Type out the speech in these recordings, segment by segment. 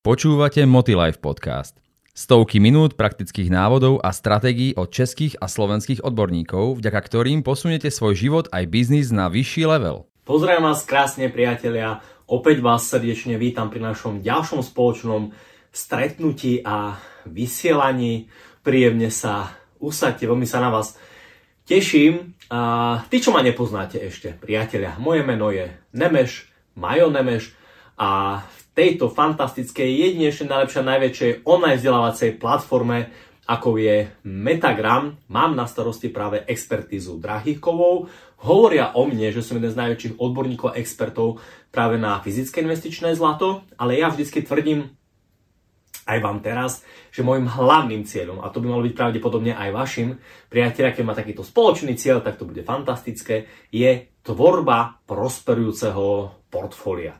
Počúvate Motilife podcast. Stovky minút praktických návodov a stratégií od českých a slovenských odborníkov, vďaka ktorým posunete svoj život aj biznis na vyšší level. Pozdravím vás krásne priatelia, opäť vás srdečne vítam pri našom ďalšom spoločnom stretnutí a vysielaní. Príjemne sa usadte, veľmi sa na vás teším. A tí, čo ma nepoznáte ešte, priatelia, moje meno je Nemeš, Majo Nemeš a tejto fantastickej, jedinečnej, najlepšej, najväčšej online vzdelávacej platforme, ako je Metagram, mám na starosti práve expertízu drahých kovov. Hovoria o mne, že som jeden z najväčších odborníkov a expertov práve na fyzické investičné zlato, ale ja vždycky tvrdím, aj vám teraz, že môjim hlavným cieľom, a to by malo byť pravdepodobne aj vašim, priateľa, keď má takýto spoločný cieľ, tak to bude fantastické, je tvorba prosperujúceho portfólia.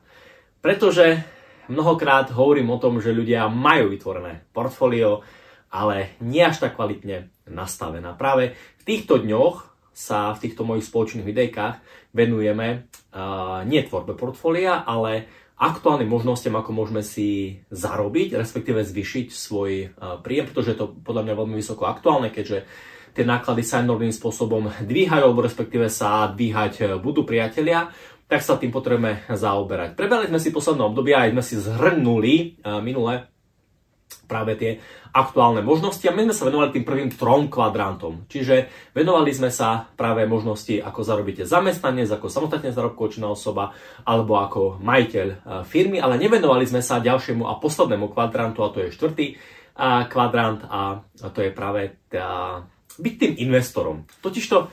Pretože Mnohokrát hovorím o tom, že ľudia majú vytvorené portfólio, ale nie až tak kvalitne nastavené. Práve v týchto dňoch sa v týchto mojich spoločných videjkách venujeme uh, nie tvorbe portfólia, ale aktuálnym možnostiam, ako môžeme si zarobiť, respektíve zvyšiť svoj uh, príjem, pretože je to podľa mňa veľmi vysoko aktuálne, keďže tie náklady sa enormným spôsobom dvíhajú, alebo respektíve sa dvíhať budú priatelia tak sa tým potrebujeme zaoberať. Prebrali sme si posledné obdobie a aj sme si zhrnuli uh, minule práve tie aktuálne možnosti a my sme sa venovali tým prvým trom kvadrantom. Čiže venovali sme sa práve možnosti, ako zarobíte zamestnanec, ako samostatne zárobkočná osoba alebo ako majiteľ e, firmy, ale nevenovali sme sa ďalšiemu a poslednému kvadrantu a to je štvrtý kvadrant a to je práve tá, byť tým investorom. Totižto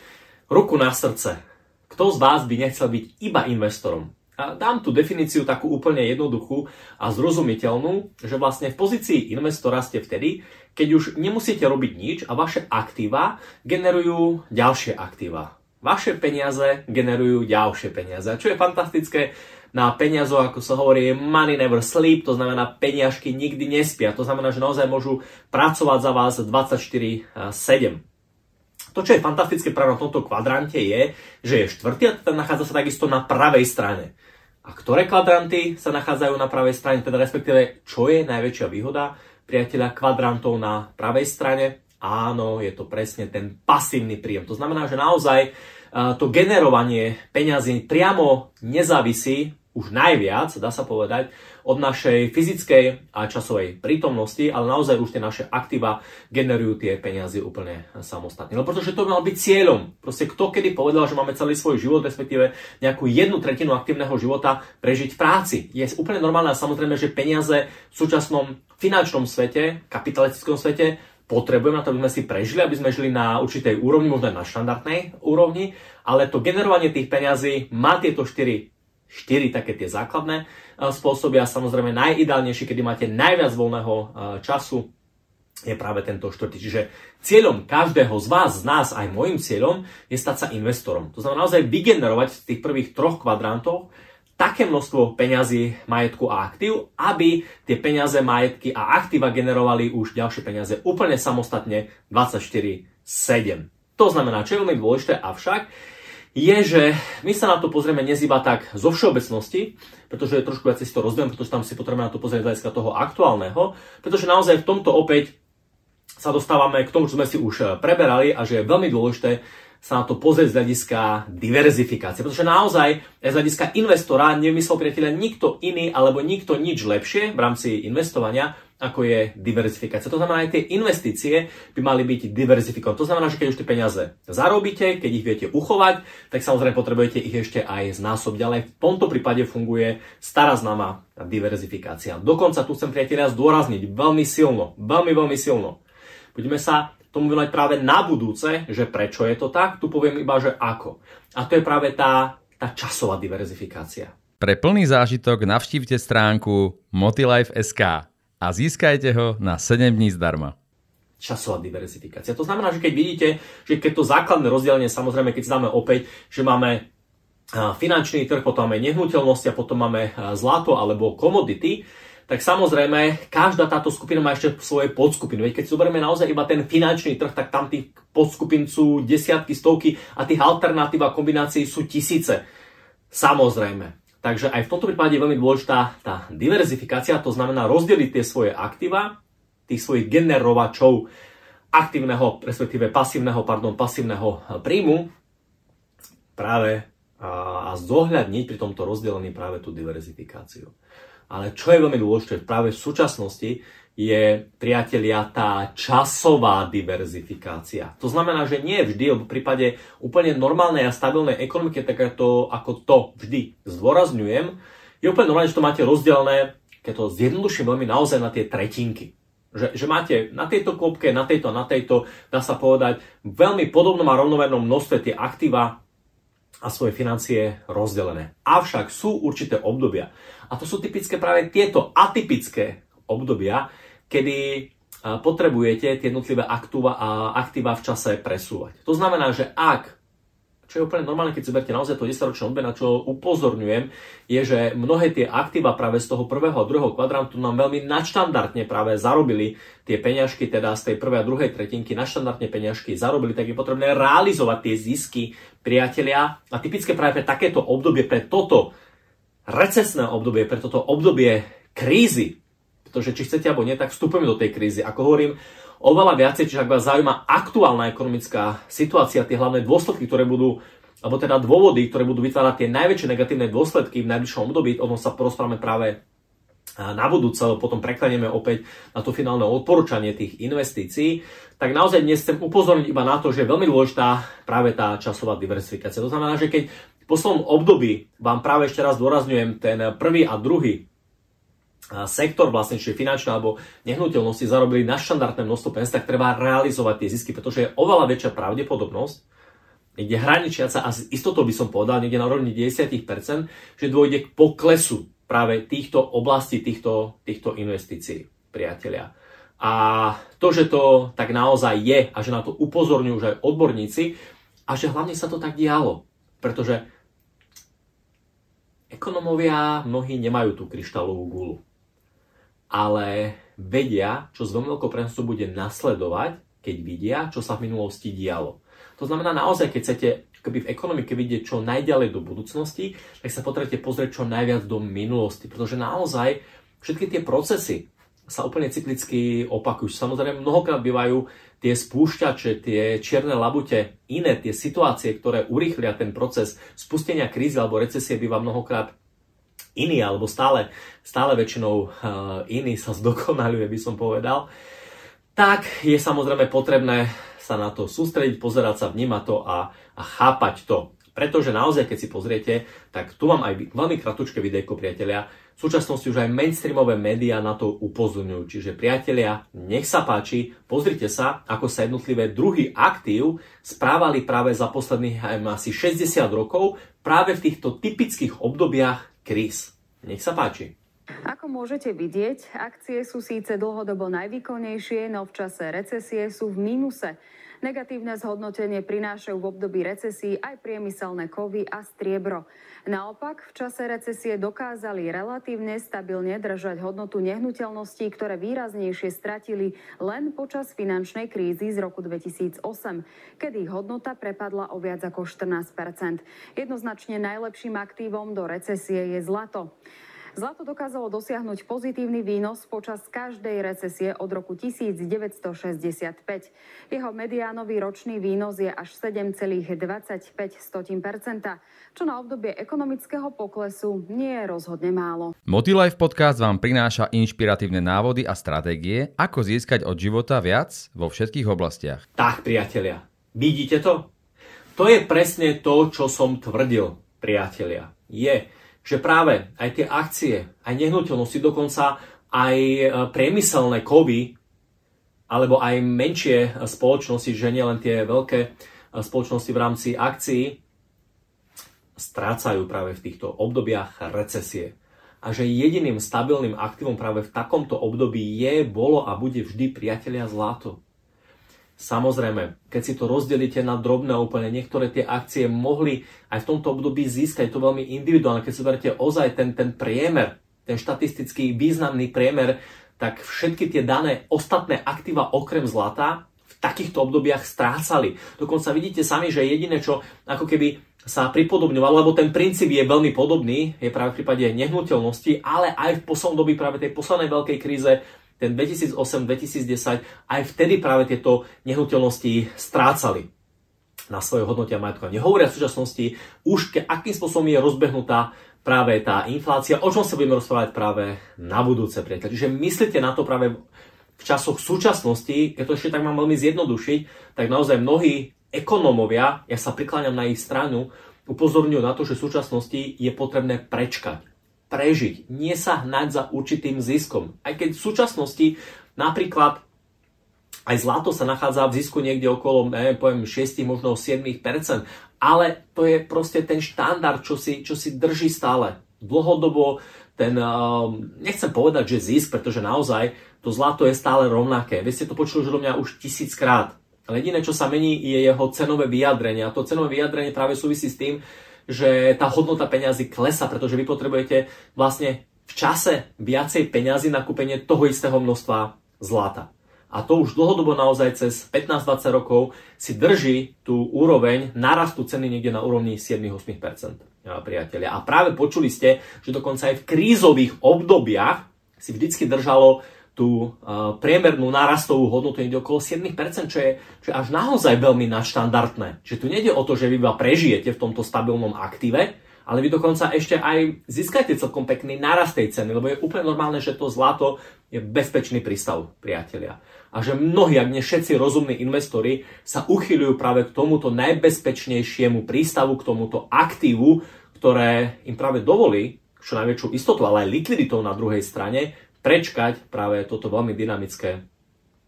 ruku na srdce, kto z vás by nechcel byť iba investorom? A dám tu definíciu takú úplne jednoduchú a zrozumiteľnú, že vlastne v pozícii investora ste vtedy, keď už nemusíte robiť nič a vaše aktíva generujú ďalšie aktíva. Vaše peniaze generujú ďalšie peniaze. Čo je fantastické na peniazoch, ako sa hovorí, money never sleep, to znamená peniažky nikdy nespia. To znamená, že naozaj môžu pracovať za vás 24-7. To, čo je fantastické práve na tomto kvadrante je, že je štvrtý a teda nachádza sa takisto na pravej strane. A ktoré kvadranty sa nachádzajú na pravej strane, teda respektíve, čo je najväčšia výhoda priateľa kvadrantov na pravej strane? Áno, je to presne ten pasívny príjem. To znamená, že naozaj to generovanie peňazí priamo nezávisí už najviac, dá sa povedať, od našej fyzickej a časovej prítomnosti, ale naozaj už tie naše aktíva generujú tie peniaze úplne samostatne. No pretože to mal byť cieľom. Proste kto kedy povedal, že máme celý svoj život, respektíve nejakú jednu tretinu aktívneho života prežiť v práci. Je úplne normálne a samozrejme, že peniaze v súčasnom finančnom svete, kapitalistickom svete potrebujeme na to, aby sme si prežili, aby sme žili na určitej úrovni, možno aj na štandardnej úrovni, ale to generovanie tých peňazí má tieto štyri 4 také tie základné e, spôsoby a samozrejme najideálnejšie, kedy máte najviac voľného e, času, je práve tento štvrtý. Čiže cieľom každého z vás, z nás, aj môjim cieľom, je stať sa investorom. To znamená naozaj vygenerovať z tých prvých troch kvadrantov také množstvo peňazí, majetku a aktív, aby tie peniaze, majetky a aktíva generovali už ďalšie peniaze úplne samostatne 24-7. To znamená, čo je veľmi dôležité, avšak je, že my sa na to pozrieme dnes iba tak zo všeobecnosti, pretože trošku viac si to rozviem, pretože tam si potrebujeme na to pozrieť z hľadiska toho aktuálneho, pretože naozaj v tomto opäť sa dostávame k tomu, čo sme si už eh, preberali a že je veľmi dôležité sa na to pozrieť z hľadiska diverzifikácie. Pretože naozaj z hľadiska investora nevymyslel priateľa nikto iný alebo nikto nič lepšie v rámci investovania, ako je diverzifikácia. To znamená, aj tie investície by mali byť diverzifikované. To znamená, že keď už tie peniaze zarobíte, keď ich viete uchovať, tak samozrejme potrebujete ich ešte aj znásobiť. Ale v tomto prípade funguje stará známa diverzifikácia. Dokonca tu chcem priateľia zdôrazniť veľmi silno, veľmi, veľmi silno. Budeme sa tomu venovať práve na budúce, že prečo je to tak, tu poviem iba, že ako. A to je práve tá, tá časová diverzifikácia. Pre plný zážitok navštívte stránku motilife.sk a získajte ho na 7 dní zdarma. Časová diverzifikácia. To znamená, že keď vidíte, že keď to základné rozdelenie, samozrejme, keď si opäť, že máme finančný trh, potom máme nehnuteľnosti a potom máme zlato alebo komodity, tak samozrejme každá táto skupina má ešte svoje podskupiny. Veď keď si zoberieme naozaj iba ten finančný trh, tak tam tých podskupín sú desiatky, stovky a tých alternatív a kombinácií sú tisíce. Samozrejme. Takže aj v tomto prípade je veľmi dôležitá tá diverzifikácia, to znamená rozdeliť tie svoje aktíva, tých svojich generovačov aktívneho, respektíve pasívneho, pardon, pasívneho príjmu práve a, a zohľadniť pri tomto rozdelení práve tú diverzifikáciu. Ale čo je veľmi dôležité, práve v súčasnosti je, priatelia, tá časová diverzifikácia. To znamená, že nie vždy, v prípade úplne normálnej a stabilnej ekonomiky, tak to, ako to vždy zdôrazňujem, je úplne normálne, že to máte rozdelené, keď to zjednoduším veľmi naozaj na tie tretinky. Že, že máte na tejto kôpke, na tejto, na tejto, dá sa povedať, veľmi podobnom a rovnomernom množstve tie aktíva a svoje financie rozdelené. Avšak sú určité obdobia. A to sú typické práve tieto atypické obdobia, kedy potrebujete tie jednotlivé aktíva v čase presúvať. To znamená, že ak čo je úplne normálne, keď si berte naozaj to 10-ročné obdobie, na čo upozorňujem, je, že mnohé tie aktíva práve z toho prvého a druhého kvadrantu nám veľmi nadštandardne práve zarobili tie peňažky, teda z tej prvej a druhej tretinky nadštandardne peňažky zarobili, tak je potrebné realizovať tie zisky priatelia. A typické práve pre takéto obdobie, pre toto recesné obdobie, pre toto obdobie krízy, pretože či chcete alebo nie, tak vstupujeme do tej krízy. Ako hovorím, oveľa viacej, čiže ak vás zaujíma aktuálna ekonomická situácia, tie hlavné dôsledky, ktoré budú alebo teda dôvody, ktoré budú vytvárať tie najväčšie negatívne dôsledky v najbližšom období, o tom sa porozprávame práve na budúce, potom preklenieme opäť na to finálne odporúčanie tých investícií, tak naozaj dnes chcem upozorniť iba na to, že je veľmi dôležitá práve tá časová diversifikácia. To znamená, že keď v poslednom období vám práve ešte raz dôrazňujem ten prvý a druhý sektor vlastne, čiže finančné alebo nehnuteľnosti zarobili na štandardné množstvo peniaz, tak treba realizovať tie zisky, pretože je oveľa väčšia pravdepodobnosť, niekde hraničiaca a s istotou by som povedal, niekde na úrovni 10%, že dôjde k poklesu práve týchto oblastí, týchto, týchto investícií, priatelia. A to, že to tak naozaj je a že na to upozorňujú už aj odborníci a že hlavne sa to tak dialo, pretože ekonomovia mnohí nemajú tú kryštálovú gulu ale vedia, čo veľmi veľkou prenosu bude nasledovať, keď vidia, čo sa v minulosti dialo. To znamená naozaj, keď chcete keby v ekonomike vidieť čo najďalej do budúcnosti, tak sa potrebujete pozrieť čo najviac do minulosti, pretože naozaj všetky tie procesy sa úplne cyklicky opakujú. Samozrejme, mnohokrát bývajú tie spúšťače, tie čierne labute, iné tie situácie, ktoré urýchlia ten proces spustenia krízy alebo recesie, býva mnohokrát iný, alebo stále, stále väčšinou uh, iný sa zdokonaluje, by som povedal, tak je samozrejme potrebné sa na to sústrediť, pozerať sa, vnímať to a, a chápať to. Pretože naozaj, keď si pozriete, tak tu mám aj veľmi kratučké videjko, priatelia. V súčasnosti už aj mainstreamové médiá na to upozorňujú. Čiže priatelia, nech sa páči, pozrite sa, ako sa jednotlivé druhy aktív správali práve za posledných asi 60 rokov práve v týchto typických obdobiach kríz. Nech sa páči. Ako môžete vidieť, akcie sú síce dlhodobo najvýkonnejšie, no v čase recesie sú v mínuse. Negatívne zhodnotenie prinášajú v období recesí aj priemyselné kovy a striebro. Naopak, v čase recesie dokázali relatívne stabilne držať hodnotu nehnuteľností, ktoré výraznejšie stratili len počas finančnej krízy z roku 2008, kedy ich hodnota prepadla o viac ako 14% Jednoznačne najlepším aktívom do recesie je zlato. Zlato dokázalo dosiahnuť pozitívny výnos počas každej recesie od roku 1965. Jeho mediánový ročný výnos je až 7,25% čo na obdobie ekonomického poklesu nie je rozhodne málo. Motilife podcast vám prináša inšpiratívne návody a stratégie, ako získať od života viac vo všetkých oblastiach. Tak, priatelia, vidíte to? To je presne to, čo som tvrdil, priatelia. Je, že práve aj tie akcie, aj nehnuteľnosti, dokonca aj e, priemyselné kovy, alebo aj menšie spoločnosti, že nie len tie veľké e, spoločnosti v rámci akcií, strácajú práve v týchto obdobiach recesie. A že jediným stabilným aktívom práve v takomto období je, bolo a bude vždy priatelia zlato. Samozrejme, keď si to rozdelíte na drobné úplne, niektoré tie akcie mohli aj v tomto období získať, to veľmi individuálne. Keď si beriete ozaj ten, ten priemer, ten štatistický významný priemer, tak všetky tie dané ostatné aktíva okrem zlata v takýchto obdobiach strácali. Dokonca vidíte sami, že jediné, čo ako keby sa pripodobňoval, lebo ten princíp je veľmi podobný, je práve v prípade nehnuteľnosti, ale aj v poslednom dobi práve tej poslednej veľkej kríze, ten 2008-2010, aj vtedy práve tieto nehnuteľnosti strácali na svoje hodnote a majetku. Nehovoria v súčasnosti už, ke, akým spôsobom je rozbehnutá práve tá inflácia, o čom sa budeme rozprávať práve na budúce, priateľ. Čiže myslíte na to práve v časoch súčasnosti, keď to ešte tak mám veľmi zjednodušiť, tak naozaj mnohí ekonómovia, ja sa prikláňam na ich stranu, upozorňujú na to, že v súčasnosti je potrebné prečkať, prežiť, nie sa hnať za určitým ziskom. Aj keď v súčasnosti napríklad aj zlato sa nachádza v zisku niekde okolo, neviem, poviem 6, možno 7%, ale to je proste ten štandard, čo si, čo si drží stále. Dlhodobo ten, nechcem povedať, že zisk, pretože naozaj to zlato je stále rovnaké. Vy ste to počuli do mňa už tisíckrát. Ale jediné, čo sa mení, je jeho cenové vyjadrenie. A to cenové vyjadrenie práve súvisí s tým, že tá hodnota peňazí klesa, pretože vy potrebujete vlastne v čase viacej peňazí na kúpenie toho istého množstva zlata. A to už dlhodobo naozaj cez 15-20 rokov si drží tú úroveň narastu ceny niekde na úrovni 7-8%. Priatelia. A práve počuli ste, že dokonca aj v krízových obdobiach si vždycky držalo tú uh, priemernú nárastovú hodnotu niekde okolo 7%, čo je, čo je až naozaj veľmi nadštandardné. Že tu nejde o to, že vy iba prežijete v tomto stabilnom aktíve, ale vy dokonca ešte aj získajte celkom pekný nárast tej ceny, lebo je úplne normálne, že to zlato je bezpečný prístav, priatelia. A že mnohí, ak nie všetci rozumní investori, sa uchyľujú práve k tomuto najbezpečnejšiemu prístavu, k tomuto aktívu, ktoré im práve dovolí čo najväčšiu istotu, ale aj likviditou na druhej strane, prečkať práve toto veľmi dynamické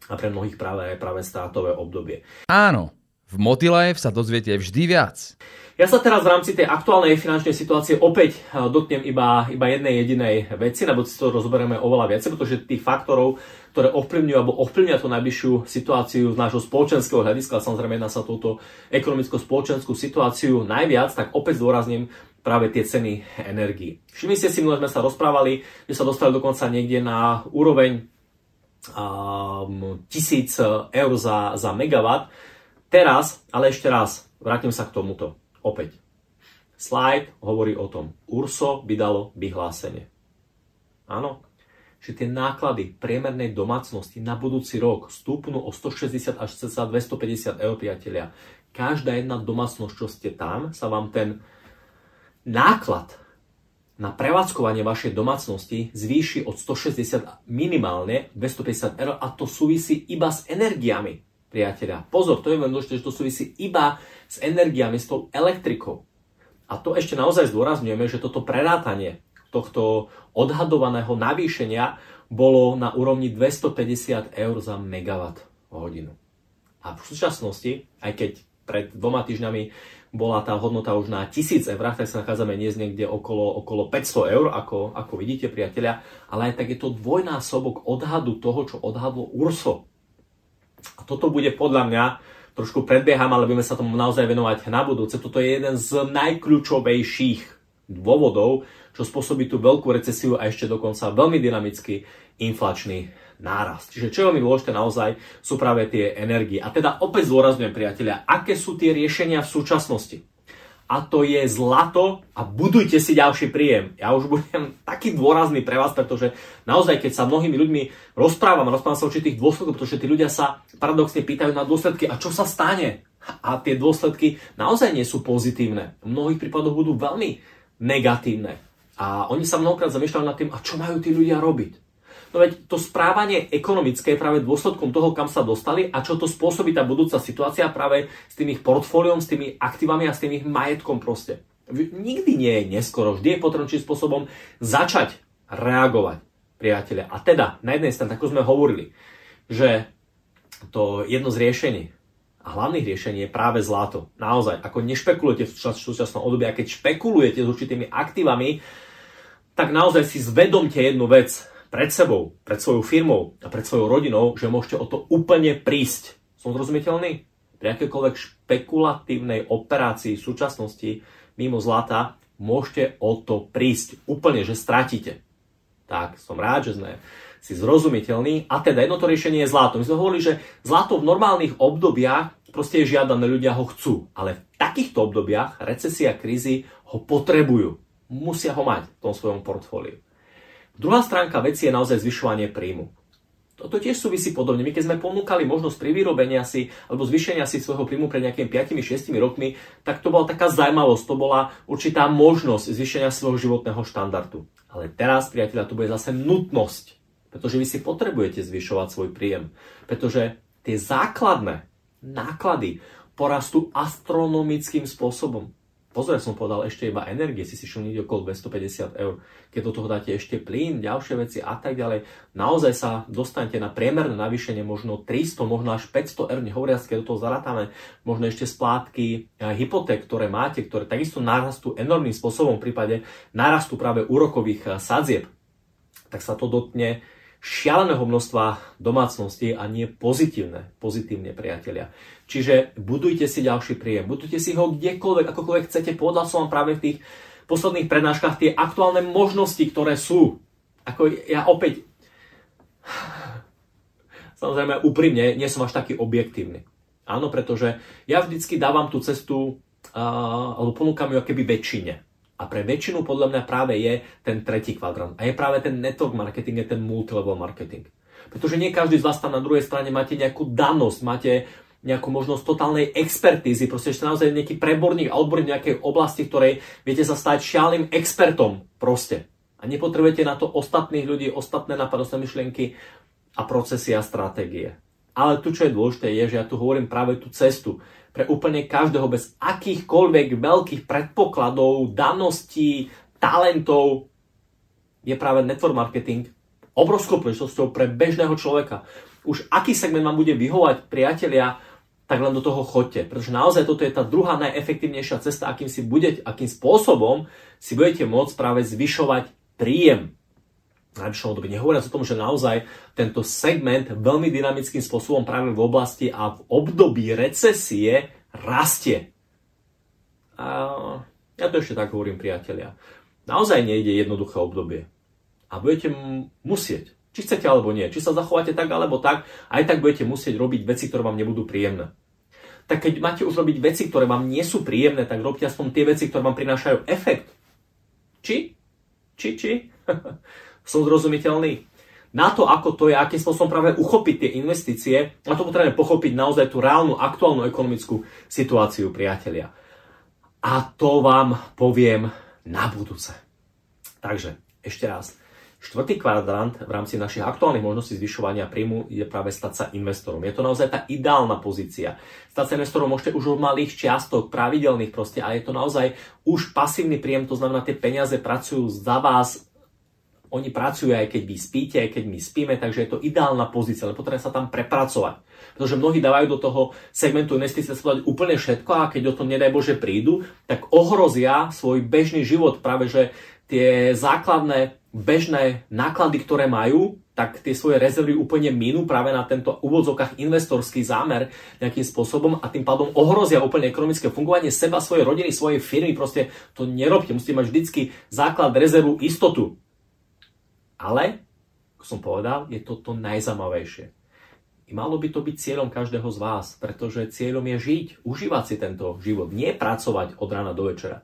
a pre mnohých práve, práve státové obdobie. Áno, v Motilife sa dozviete vždy viac. Ja sa teraz v rámci tej aktuálnej finančnej situácie opäť eh, dotknem iba, iba jednej jedinej veci, lebo si to rozoberieme oveľa viac, pretože tých faktorov, ktoré ovplyvňujú alebo ovplyvňujú tú najbližšiu situáciu z nášho spoločenského hľadiska, samozrejme na sa túto ekonomicko-spoločenskú situáciu najviac, tak opäť zdôrazním práve tie ceny energii. Všimli ste si, sme sa rozprávali, že sa dostali dokonca niekde na úroveň um, 1000 eur za, za megawatt. Teraz, ale ešte raz, vrátim sa k tomuto. Opäť. Slide hovorí o tom. URSO vydalo vyhlásenie. Áno, že tie náklady priemernej domácnosti na budúci rok stúpnú o 160 až 250 eur, priatelia. Každá jedna domácnosť, čo ste tam, sa vám ten náklad na prevádzkovanie vašej domácnosti zvýši od 160 minimálne 250 eur a to súvisí iba s energiami, priateľa. Pozor, to je veľmi dôležité, že to súvisí iba s energiami, s tou elektrikou. A to ešte naozaj zdôrazňujeme, že toto prerátanie tohto odhadovaného navýšenia bolo na úrovni 250 eur za megawatt hodinu. A v súčasnosti, aj keď pred dvoma týždňami bola tá hodnota už na 1000 eur, tak sa nachádzame dnes niekde okolo, okolo 500 eur, ako, ako vidíte, priatelia, ale aj tak je to dvojnásobok odhadu toho, čo odhadlo URSO. A toto bude podľa mňa, trošku predbieham, ale budeme sa tomu naozaj venovať na budúce, toto je jeden z najkľúčovejších dôvodov, čo spôsobí tú veľkú recesiu a ešte dokonca veľmi dynamický inflačný nárast. Čiže čo je veľmi dôležité naozaj sú práve tie energie. A teda opäť zdôrazňujem priatelia, aké sú tie riešenia v súčasnosti. A to je zlato a budujte si ďalší príjem. Ja už budem taký dôrazný pre vás, pretože naozaj, keď sa mnohými ľuďmi rozprávam, rozprávam sa o určitých dôsledkoch, pretože tí ľudia sa paradoxne pýtajú na dôsledky a čo sa stane. A tie dôsledky naozaj nie sú pozitívne. V mnohých prípadoch budú veľmi negatívne. A oni sa mnohokrát zamýšľajú nad tým, a čo majú tí ľudia robiť. No veď to správanie ekonomické je práve dôsledkom toho, kam sa dostali a čo to spôsobí tá budúca situácia práve s tým ich portfóliom, s tými aktívami a s tým ich majetkom proste. Nikdy nie je neskoro, vždy je potrebné čím spôsobom začať reagovať, priatelia. A teda, na jednej strane, ako sme hovorili, že to jedno z riešení a hlavných riešení je práve zlato. Naozaj, ako nešpekulujete v súčasnom období a keď špekulujete s určitými aktívami, tak naozaj si zvedomte jednu vec pred sebou, pred svojou firmou a pred svojou rodinou, že môžete o to úplne prísť. Som zrozumiteľný? Pri akékoľvek špekulatívnej operácii v súčasnosti mimo zlata môžete o to prísť. Úplne, že stratíte. Tak, som rád, že sme si zrozumiteľní. A teda jedno to riešenie je zlato. My sme hovorili, že zlato v normálnych obdobiach proste je žiadané, ľudia ho chcú. Ale v takýchto obdobiach recesia, krízy ho potrebujú. Musia ho mať v tom svojom portfóliu. Druhá stránka veci je naozaj zvyšovanie príjmu. Toto tiež súvisí podobne. My keď sme ponúkali možnosť pri vyrobenia si alebo zvýšenia si svojho príjmu pred nejakými 5-6 rokmi, tak to bola taká zaujímavosť, to bola určitá možnosť zvýšenia svojho životného štandardu. Ale teraz, priateľa, to bude zase nutnosť, pretože vy si potrebujete zvyšovať svoj príjem, pretože tie základné náklady porastú astronomickým spôsobom. Pozor, som povedal ešte iba energie, si si šumniť okolo 250 eur. Keď do toho dáte ešte plyn, ďalšie veci a tak ďalej, naozaj sa dostanete na priemerné navýšenie možno 300, možno až 500 eur, nehovoriac, keď do toho zarátame možno ešte splátky hypoték, ktoré máte, ktoré takisto narastú enormným spôsobom v prípade narastu práve úrokových sadzieb, tak sa to dotne šialeného množstva domácností a nie pozitívne, pozitívne priatelia. Čiže budujte si ďalší príjem, budujte si ho kdekoľvek, akokoľvek chcete. Povedal som vám práve v tých posledných prednáškach tie aktuálne možnosti, ktoré sú. Ako ja opäť, samozrejme úprimne, nie som až taký objektívny. Áno, pretože ja vždycky dávam tú cestu, uh, alebo ponúkam ju keby väčšine. A pre väčšinu podľa mňa práve je ten tretí kvadrant. A je práve ten network marketing, je ten multilevel marketing. Pretože nie každý z vás tam na druhej strane máte nejakú danosť, máte nejakú možnosť totálnej expertízy, proste ešte naozaj nejaký preborník a odborník nejakej oblasti, ktorej viete sa stať šialým expertom proste. A nepotrebujete na to ostatných ľudí, ostatné napadostné myšlienky a procesy a stratégie. Ale tu, čo je dôležité, je, že ja tu hovorím práve tú cestu pre úplne každého bez akýchkoľvek veľkých predpokladov, daností, talentov je práve network marketing obrovskou príležitosťou pre bežného človeka. Už aký segment vám bude vyhovať priatelia, tak len do toho chodte. Pretože naozaj toto je tá druhá najefektívnejšia cesta, akým, si budete, akým spôsobom si budete môcť práve zvyšovať príjem najbližšom období. Nehovoriac o tom, že naozaj tento segment veľmi dynamickým spôsobom práve v oblasti a v období recesie rastie. A ja to ešte tak hovorím, priatelia. Naozaj nejde jednoduché obdobie. A budete musieť, či chcete alebo nie, či sa zachováte tak alebo tak, aj tak budete musieť robiť veci, ktoré vám nebudú príjemné. Tak keď máte už robiť veci, ktoré vám nie sú príjemné, tak robte aspoň tie veci, ktoré vám prinášajú efekt. Či? Či, či? som zrozumiteľný. Na to, ako to je, akým spôsobom práve uchopiť tie investície, na to potrebujeme pochopiť naozaj tú reálnu, aktuálnu ekonomickú situáciu, priatelia. A to vám poviem na budúce. Takže, ešte raz. Štvrtý kvadrant v rámci našich aktuálnych možností zvyšovania príjmu je práve stať sa investorom. Je to naozaj tá ideálna pozícia. Stať sa investorom môžete už od malých čiastok, pravidelných proste, a je to naozaj už pasívny príjem, to znamená, tie peniaze pracujú za vás oni pracujú aj keď vy spíte, aj keď my spíme, takže je to ideálna pozícia, ale potrebuje sa tam prepracovať. Pretože mnohí dávajú do toho segmentu investície sa úplne všetko a keď o tom nedaj Bože prídu, tak ohrozia svoj bežný život. Práve že tie základné bežné náklady, ktoré majú, tak tie svoje rezervy úplne minú práve na tento úvodzovkách investorský zámer nejakým spôsobom a tým pádom ohrozia úplne ekonomické fungovanie seba, svojej rodiny, svojej firmy. Proste to nerobte. Musíte mať vždycky základ, rezervu, istotu. Ale, ako som povedal, je to to najzaujímavejšie. I malo by to byť cieľom každého z vás, pretože cieľom je žiť, užívať si tento život, nie pracovať od rána do večera.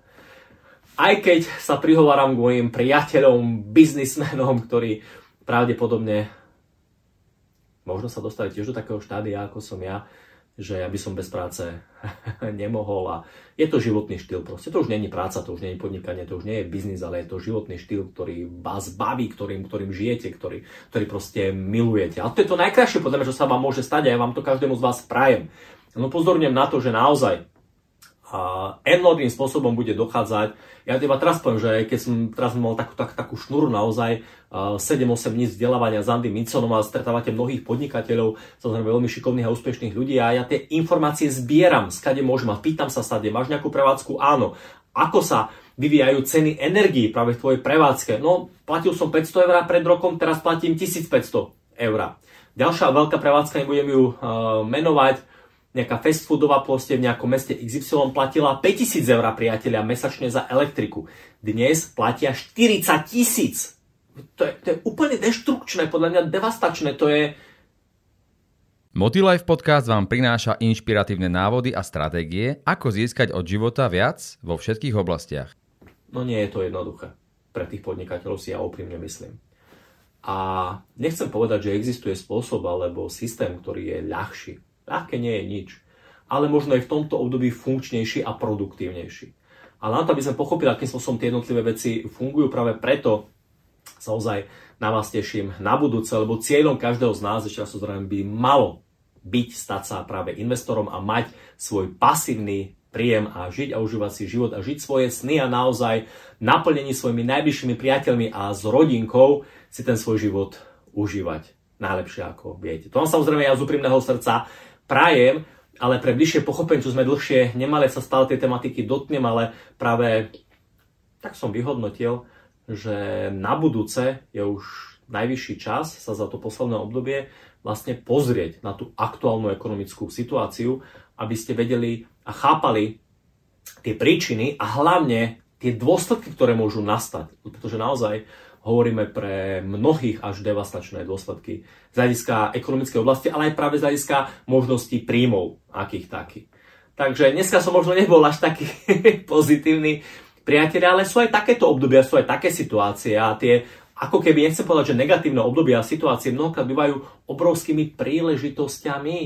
Aj keď sa prihováram k mojim priateľom, biznismenom, ktorí pravdepodobne možno sa dostali tiež do takého štádia, ako som ja, že ja by som bez práce nemohol a je to životný štýl proste. To už není práca, to už není podnikanie, to už nie je biznis, ale je to životný štýl, ktorý vás baví, ktorým, ktorým žijete, ktorý, ktorý proste milujete. A to je to najkrajšie, podľa mňa, čo sa vám môže stať a ja vám to každému z vás prajem. No pozorňujem na to, že naozaj enormným spôsobom bude dochádzať. Ja iba teraz poviem, že keď som teraz mal takú, tak, takú šnuru naozaj, 7-8 dní vzdelávania s Andy Minsonom a stretávate mnohých podnikateľov, samozrejme veľmi šikovných a úspešných ľudí a ja tie informácie zbieram, skade môžem a pýtam sa sade, máš nejakú prevádzku? Áno. Ako sa vyvíjajú ceny energii práve v tvojej prevádzke? No, platil som 500 eur pred rokom, teraz platím 1500 eur. Ďalšia veľká prevádzka, nebudem ju uh, menovať, nejaká fast foodová proste v nejakom meste XY platila 5000 eur priateľia mesačne za elektriku. Dnes platia 40 tisíc. To je, to je úplne deštrukčné, podľa mňa devastačné. To je, Motilife podcast vám prináša inšpiratívne návody a stratégie, ako získať od života viac vo všetkých oblastiach. No nie je to jednoduché. Pre tých podnikateľov si ja úprimne myslím. A nechcem povedať, že existuje spôsob alebo systém, ktorý je ľahší. Ľahké nie je nič. Ale možno aj v tomto období funkčnejší a produktívnejší. Ale na to, aby sme pochopili, akým spôsobom tie jednotlivé veci fungujú, práve preto sa ozaj na vás teším na budúce, lebo cieľom každého z nás, ešte raz by malo byť, stať sa práve investorom a mať svoj pasívny príjem a žiť a užívať si život a žiť svoje sny a naozaj naplnení svojimi najbližšími priateľmi a s rodinkou si ten svoj život užívať najlepšie ako viete. To vám samozrejme ja z úprimného srdca prajem, ale pre bližšie čo sme dlhšie nemali, sa stále tej tematiky dotknem, ale práve tak som vyhodnotil, že na budúce je už najvyšší čas sa za to posledné obdobie vlastne pozrieť na tú aktuálnu ekonomickú situáciu, aby ste vedeli a chápali tie príčiny a hlavne tie dôsledky, ktoré môžu nastať. Pretože naozaj hovoríme pre mnohých až devastačné dôsledky z hľadiska ekonomickej oblasti, ale aj práve z hľadiska možností príjmov, akých takých. Takže dneska som možno nebol až taký pozitívny, priatelia, ale sú aj takéto obdobia, sú aj také situácie a tie ako keby, nechcem povedať, že negatívne obdobia a situácie mnohokrát bývajú obrovskými príležitosťami.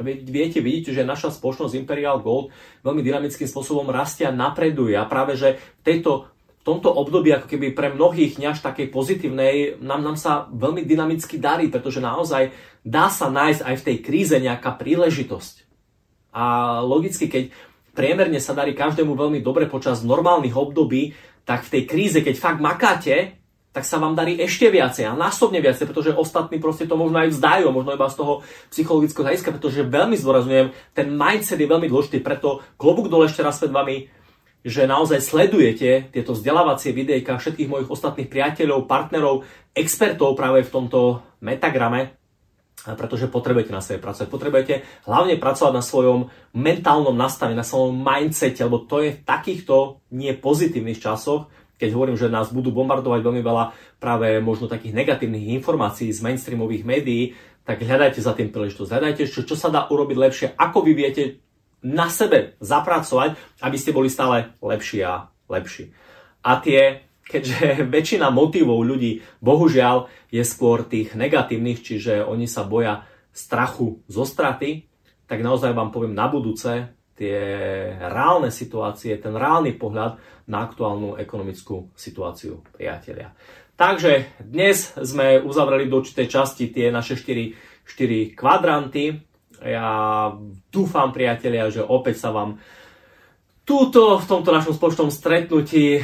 Viete, vidíte, že naša spoločnosť Imperial Gold veľmi dynamickým spôsobom rastia a napreduje a práve, že v, tejto, v tomto období, ako keby pre mnohých než takej pozitívnej, nám, nám sa veľmi dynamicky darí, pretože naozaj dá sa nájsť aj v tej kríze nejaká príležitosť. A logicky, keď priemerne sa darí každému veľmi dobre počas normálnych období, tak v tej kríze, keď fakt makáte, tak sa vám darí ešte viacej a násobne viacej, pretože ostatní proste to možno aj vzdajú, možno iba z toho psychologického hľadiska, pretože veľmi zdôrazňujem, ten mindset je veľmi dôležitý, preto klobúk dole ešte raz pred vami, že naozaj sledujete tieto vzdelávacie videjka všetkých mojich ostatných priateľov, partnerov, expertov práve v tomto metagrame, pretože potrebujete na sebe pracovať. Potrebujete hlavne pracovať na svojom mentálnom nastavení, na svojom mindsete, lebo to je v takýchto nie pozitívnych časoch, keď hovorím, že nás budú bombardovať veľmi veľa práve možno takých negatívnych informácií z mainstreamových médií, tak hľadajte za tým príležitosť. Hľadajte, čo, čo sa dá urobiť lepšie, ako vy viete na sebe zapracovať, aby ste boli stále lepší a lepší. A tie, keďže väčšina motivov ľudí, bohužiaľ, je skôr tých negatívnych, čiže oni sa boja strachu zo straty, tak naozaj vám poviem na budúce, tie reálne situácie, ten reálny pohľad na aktuálnu ekonomickú situáciu, priatelia. Takže dnes sme uzavreli do určitej časti tie naše 4, 4 kvadranty. Ja dúfam, priatelia, že opäť sa vám túto v tomto našom spoločnom stretnutí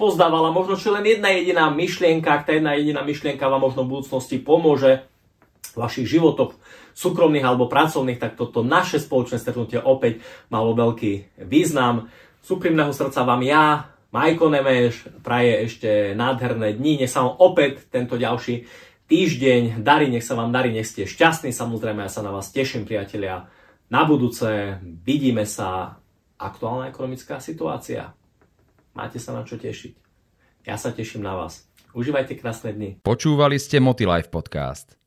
pozdávala možno čo len jedna jediná myšlienka, ak tá jedna jediná myšlienka vám možno v budúcnosti pomôže v vašich životoch, súkromných alebo pracovných, tak toto naše spoločné stretnutie opäť malo veľký význam. Z úprimného srdca vám ja, Majko Nemeš, praje ešte nádherné dni, nech sa vám opäť tento ďalší týždeň darí, nech sa vám darí, nech ste šťastní, samozrejme ja sa na vás teším, priatelia. Na budúce vidíme sa aktuálna ekonomická situácia. Máte sa na čo tešiť. Ja sa teším na vás. Užívajte krásne dni. Počúvali ste Motilife podcast.